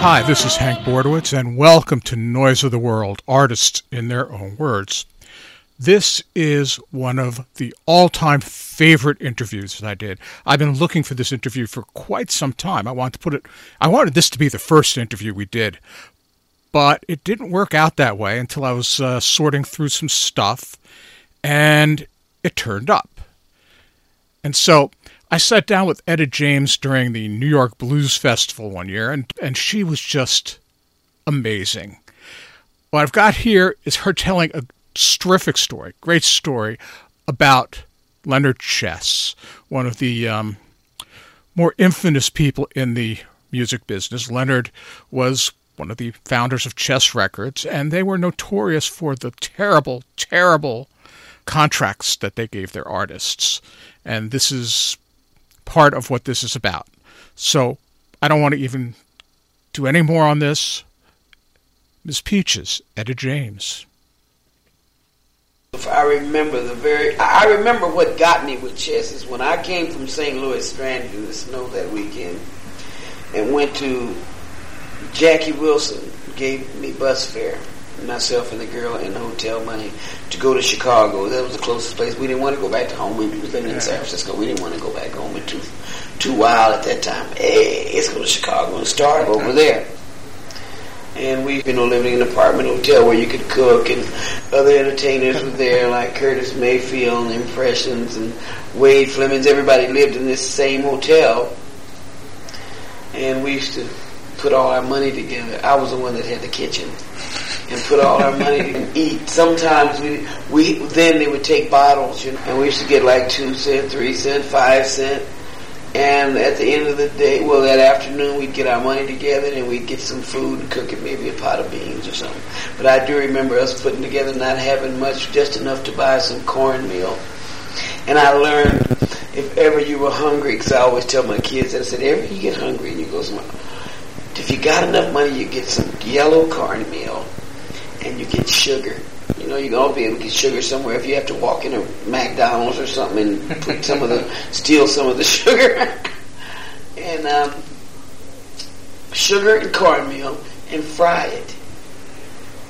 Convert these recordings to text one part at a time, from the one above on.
Hi, this is Hank Bordowitz, and welcome to Noise of the World Artists in Their Own Words. This is one of the all time favorite interviews that I did. I've been looking for this interview for quite some time. I wanted to put it, I wanted this to be the first interview we did, but it didn't work out that way until I was uh, sorting through some stuff and it turned up. And so I sat down with Etta James during the New York Blues Festival one year, and, and she was just amazing. What I've got here is her telling a terrific story, great story about Leonard Chess, one of the um, more infamous people in the music business. Leonard was one of the founders of Chess Records, and they were notorious for the terrible, terrible contracts that they gave their artists. And this is part of what this is about. So I don't want to even do any more on this. Miss Peaches, Etta James. I remember the very. I remember what got me with chess is when I came from St. Louis, stranded in the snow that weekend, and went to Jackie Wilson gave me bus fare, myself and the girl and the hotel money to go to Chicago. That was the closest place. We didn't want to go back to home. We was living in San Francisco. We didn't want to go back home. We too too wild at that time. Hey, let's go to Chicago and start over there. And we, you know, living in an apartment hotel where you could cook, and other entertainers were there, like Curtis Mayfield and Impressions and Wade Flemons. Everybody lived in this same hotel, and we used to put all our money together. I was the one that had the kitchen and put all our money and eat. Sometimes we we then they would take bottles, you know, and we used to get like two cent, three cent, five cent. And at the end of the day, well, that afternoon, we'd get our money together and we'd get some food and cook it, maybe a pot of beans or something. But I do remember us putting together not having much, just enough to buy some cornmeal. And I learned if ever you were hungry, because I always tell my kids, I said, ever you get hungry and you go somewhere, if you got enough money, you get some yellow cornmeal and you get sugar. You know, you can all be able to get sugar somewhere if you have to walk into McDonald's or something and put some of the, steal some of the sugar. and, um, sugar and cornmeal and fry it.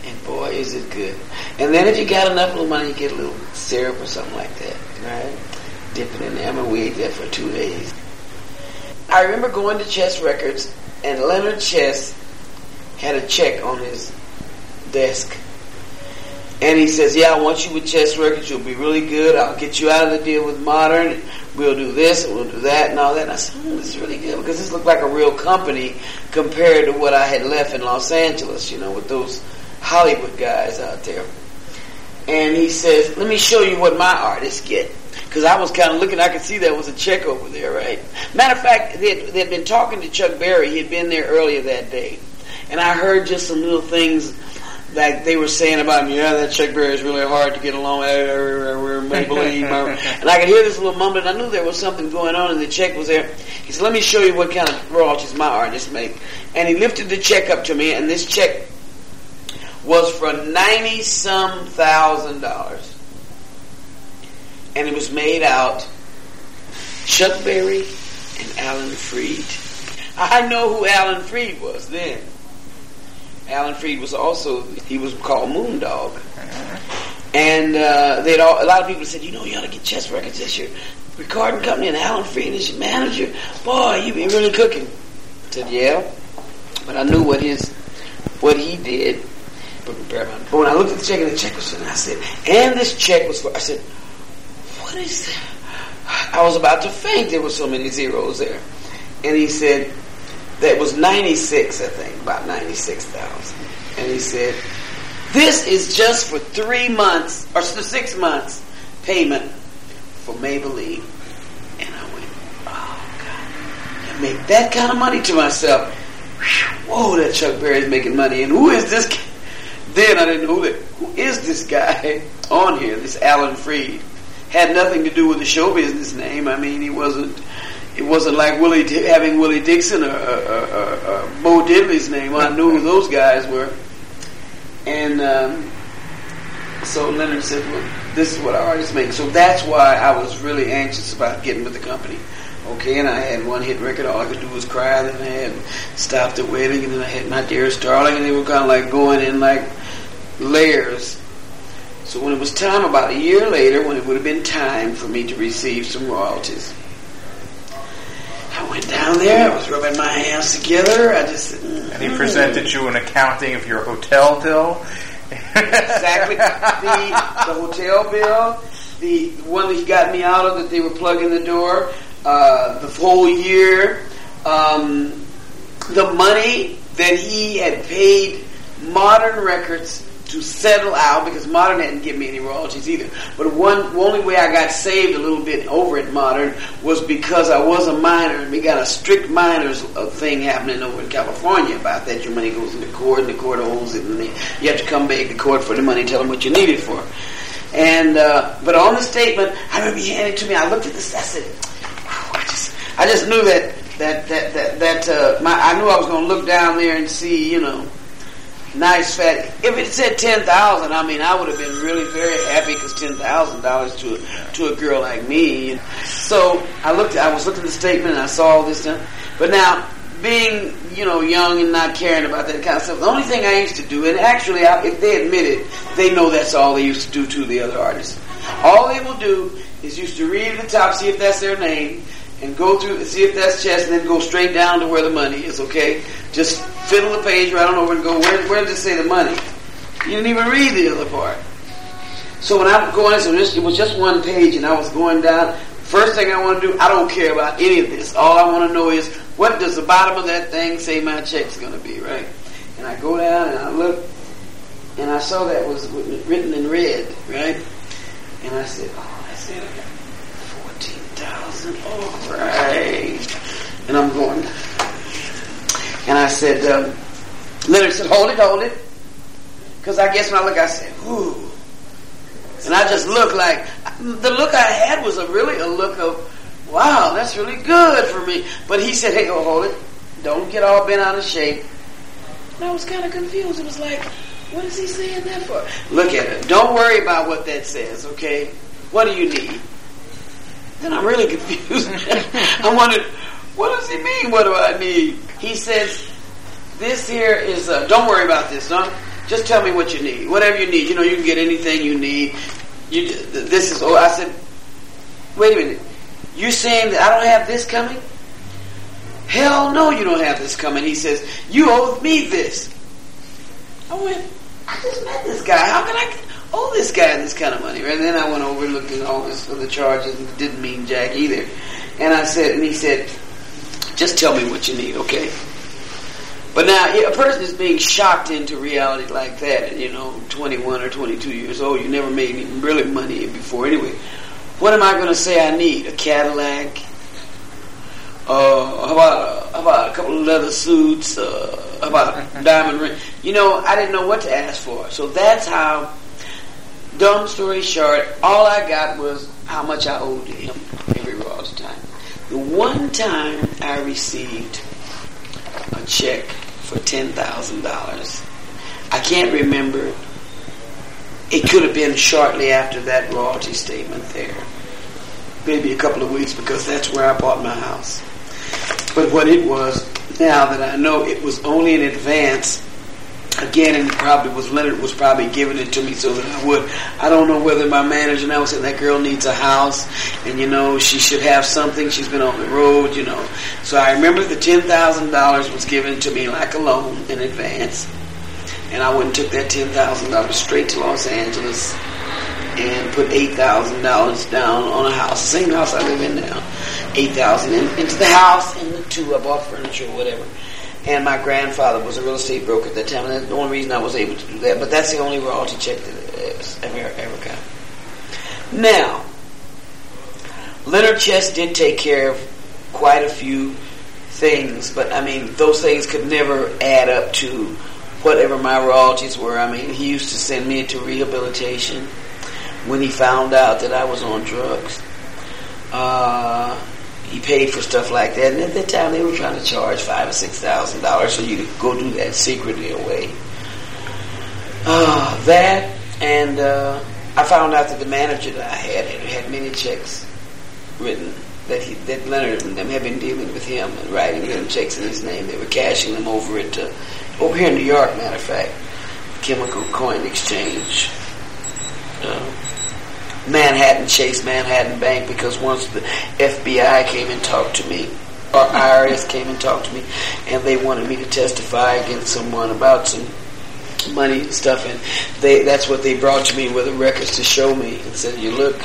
And boy, is it good. And then if you got enough little money, you get a little syrup or something like that, right? Dip it in there. I mean, we ate that for two days. I remember going to Chess Records, and Leonard Chess had a check on his desk. And he says, Yeah, I want you with Chess Records. You'll be really good. I'll get you out of the deal with Modern. We'll do this and we'll do that and all that. And I said, oh, This is really good because this looked like a real company compared to what I had left in Los Angeles, you know, with those Hollywood guys out there. And he says, Let me show you what my artists get. Because I was kind of looking, I could see there was a check over there, right? Matter of fact, they had, they had been talking to Chuck Berry. He had been there earlier that day. And I heard just some little things like they were saying about me, yeah, that Chuck Berry is really hard to get along with. Maybelline. and I could hear this little mumbling. I knew there was something going on, and the check was there. He said, let me show you what kind of royalties my artists make. And he lifted the check up to me, and this check was for 90 some thousand dollars. And it was made out Chuck Berry and Alan Freed. I know who Alan Freed was then. Alan Freed was also he was called Moondog, and uh, they'd all, a lot of people said, you know, you ought to get Chess Records as your recording company, and Alan Freed is your manager. Boy, you be really cooking. I said, yeah, but I knew what his what he did. But when I looked at the check, and the check was, and I said, and this check was for. I said, what is that? I was about to faint. There were so many zeros there, and he said that was 96, I think, about 96,000. And he said, this is just for three months, or six months payment for Maybelline. And I went, oh God, I make that kind of money to myself. Whoa, that Chuck Berry is making money. And who is this guy? Then I didn't know that. Who is this guy on here, this Alan Freed? Had nothing to do with the show business name. I mean, he wasn't it wasn't like Willie having Willie Dixon or, or, or, or Bo Diddley's name. I knew who those guys were, and um, so Leonard said, "Well, this is what our artists make." So that's why I was really anxious about getting with the company Okay, and I had one hit record. All I could do was cry. Then I had Stop the Wedding, and then I had My Dearest Darling, and they were kind of like going in like layers. So when it was time, about a year later, when it would have been time for me to receive some royalties, I down there. I was rubbing my hands together. I just mm, and he presented you an accounting of your hotel bill. exactly the the hotel bill, the one that he got me out of that they were plugging the door, uh, the whole year, um, the money that he had paid Modern Records to settle out because Modern hadn't given me any royalties either. But one only way I got saved a little bit over at Modern was because I was a minor and we got a strict minors uh, thing happening over in California about that. Your money goes into court and the court holds it and you have to come beg the court for the money, tell them what you need it for. And uh, but on the statement, I remember he handed it to me. I looked at this. I said, I just I just knew that that that that that uh, my, I knew I was going to look down there and see you know nice fat. If it said ten thousand, I mean, I would have been really very happy because ten thousand dollars to a, to a girl like me. So I looked. I was looking at the statement and I saw all this stuff. But now, being you know young and not caring about that kind of stuff, the only thing I used to do, and actually, I, if they admit it, they know that's all they used to do to the other artists. All they will do is used to read the top, see if that's their name, and go through, see if that's chess, and then go straight down to where the money is. Okay, just fiddle the page right on over and go. Where, to go. where does it say the money? You didn't even read the other part. So when I was going, so this, it was just one page, and I was going down. First thing I want to do, I don't care about any of this. All I want to know is what does the bottom of that thing say my check's going to be, right? And I go down and I look, and I saw that was written in red, right? And I said, oh, that's it. I got fourteen thousand. All right. And I'm going. And I said, um, Leonard said, hold it, hold it. Because I guess when I look, I said, ooh. And I just looked like, the look I had was a really a look of, wow, that's really good for me. But he said, hey, oh, hold it. Don't get all bent out of shape. And I was kind of confused. It was like, what is he saying that for? Look at it. Don't worry about what that says, okay? What do you need? Then I'm really confused. I wondered, what does he mean? What do I need? He says, this here is, uh, don't worry about this, don't, just tell me what you need. Whatever you need. You know, you can get anything you need. You, this is, oh, I said, wait a minute. You're saying that I don't have this coming? Hell no, you don't have this coming. He says, you owe me this. I went, I just met this guy. How can I owe this guy this kind of money? And then I went over and looked at all this the charges and didn't mean jack either. And I said, and he said, just tell me what you need, okay? But now, a person is being shocked into reality like that, you know, 21 or 22 years old. You never made any really money before anyway. What am I going to say I need? A Cadillac? Uh, how about, how about a couple of leather suits? Uh, how about a diamond ring? You know, I didn't know what to ask for. So that's how, dumb story short, all I got was how much I owed him every royalty time. The one time I received a check for ten thousand dollars, I can't remember. It could have been shortly after that royalty statement there, maybe a couple of weeks because that's where I bought my house. But what it was, now that I know, it was only in advance again, and probably was Leonard was probably giving it to me so that I would. I don't know whether my manager now was saying that girl needs a house, and you know she should have something. She's been on the road, you know. So I remember the ten thousand dollars was given to me like a loan in advance, and I went and took that ten thousand dollars straight to Los Angeles and put eight thousand dollars down on a house, the same house I live in now. Eight thousand in, into the house and the two I bought furniture or whatever and my grandfather was a real estate broker at that time, and that's the only reason I was able to do that. But that's the only royalty check that I've ever, ever got. Now, Leonard Chess did take care of quite a few things, but I mean, those things could never add up to whatever my royalties were. I mean, he used to send me into rehabilitation when he found out that I was on drugs. Uh, he paid for stuff like that. And at that time, they were trying to charge five or six thousand dollars for you to go do that secretly away. Uh, that and uh, I found out that the manager that I had had, had many checks written that he, that Leonard and them had been dealing with him and writing him checks in his name. They were cashing them over at uh, over here in New York, matter of fact, Chemical Corn Exchange. Manhattan Chase Manhattan Bank because once the FBI came and talked to me, or IRS came and talked to me, and they wanted me to testify against someone about some money and stuff, and they that's what they brought to me were the records to show me and said, "You look."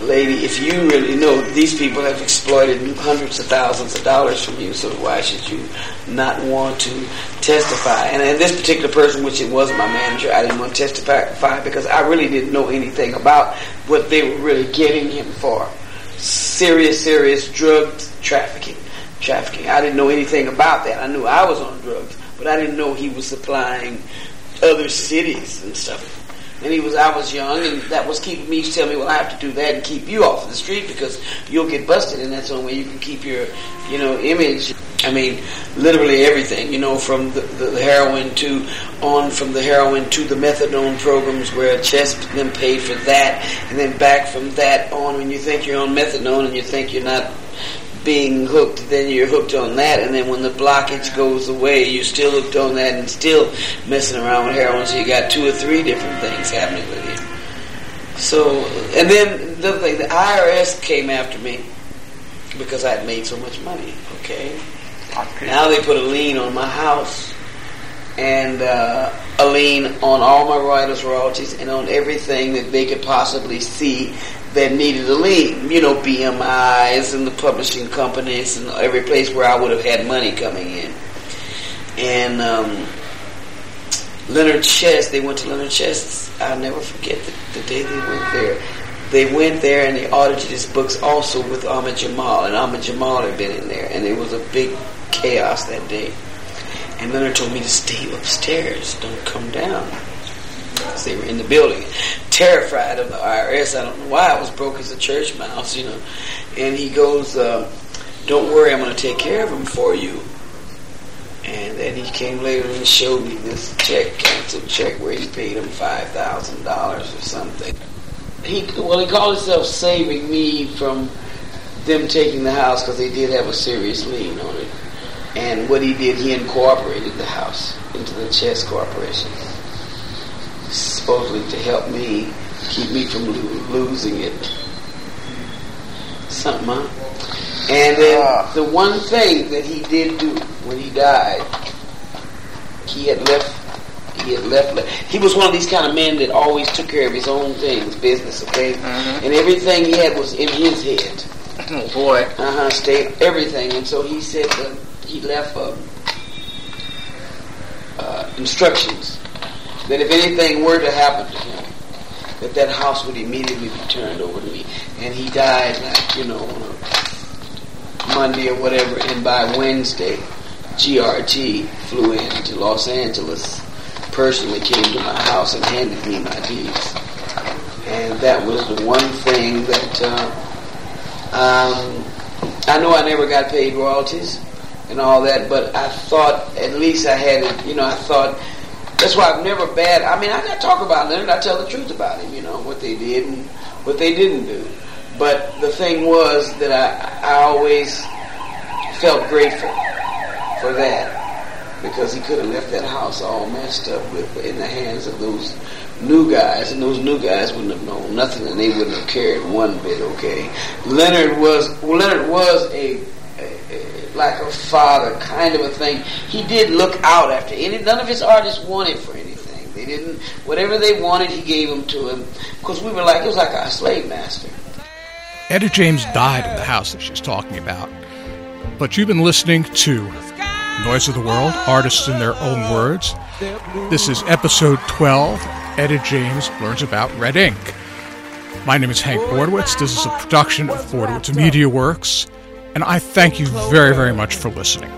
Lady, if you really know these people have exploited hundreds of thousands of dollars from you, so why should you not want to testify? And, and this particular person, which it was my manager, I didn't want to testify because I really didn't know anything about what they were really getting him for. Serious, serious drug trafficking. Trafficking. I didn't know anything about that. I knew I was on drugs, but I didn't know he was supplying other cities and stuff. And he was, I was young, and that was keeping me. Tell me, "Well, I have to do that and keep you off the street because you'll get busted, and that's the only way you can keep your, you know, image." I mean, literally everything. You know, from the, the heroin to on from the heroin to the methadone programs, where Chess then paid for that, and then back from that on. When you think you're on methadone and you think you're not being hooked, then you're hooked on that, and then when the blockage goes away, you're still hooked on that and still messing around with heroin. So you got two or three different things happening with you. So, and then the thing, the IRS came after me because I had made so much money. Okay, now they put a lien on my house and uh, a lien on all my writers' royalties and on everything that they could possibly see that needed a lien. You know, BMIs and the publishing companies and every place where I would have had money coming in. And um, Leonard Chess, they went to Leonard Chess. I'll never forget the, the day they went there. They went there and they audited his books also with Ahmad Jamal, and Ahmad Jamal had been in there, and it was a big chaos that day. And Leonard told me to stay upstairs, don't come down. Because they were in the building, terrified of the IRS. I don't know why I was broke as a church mouse, you know. And he goes, uh, "Don't worry, I'm going to take care of him for you." And then he came later and showed me this check, canceled check, where he paid him five thousand dollars or something. He well, he called himself saving me from them taking the house because they did have a serious lien on it. And what he did, he incorporated the house into the Chess Corporation, supposedly to help me keep me from lo- losing it. Something, huh? And then Ah. the one thing that he did do when he died, he had left. He had left. He was one of these kind of men that always took care of his own things, business, okay, and everything he had was in his head. Oh boy. Uh huh. State everything, and so he said he left um, uh, instructions that if anything were to happen to him, that that house would immediately be turned over to me. And he died, like you know, Monday or whatever, and by Wednesday, GRT flew in to Los Angeles, personally came to my house and handed me my deeds. And that was the one thing that. Uh, um, I know I never got paid royalties and all that, but I thought at least I had it. You know, I thought that's why I'm never bad. I mean, I to talk about Leonard. I tell the truth about him. You know what they did and what they didn't do. But the thing was that I I always felt grateful for that because he could have left that house all messed up with in the hands of those new guys, and those new guys wouldn't have known nothing, and they wouldn't have cared one bit. Okay, Leonard was Leonard was a like a father kind of a thing. He did look out after any. None of his artists wanted for anything. They didn't. Whatever they wanted, he gave them to him because we were like it was like our slave master. Etta James died in the house that she's talking about. But you've been listening to Noise of the World, Artists in Their Own Words. This is episode 12. Etta James learns about red ink. My name is Hank Bordowitz. This is a production of Bordowitz Media Works, and I thank you very, very much for listening.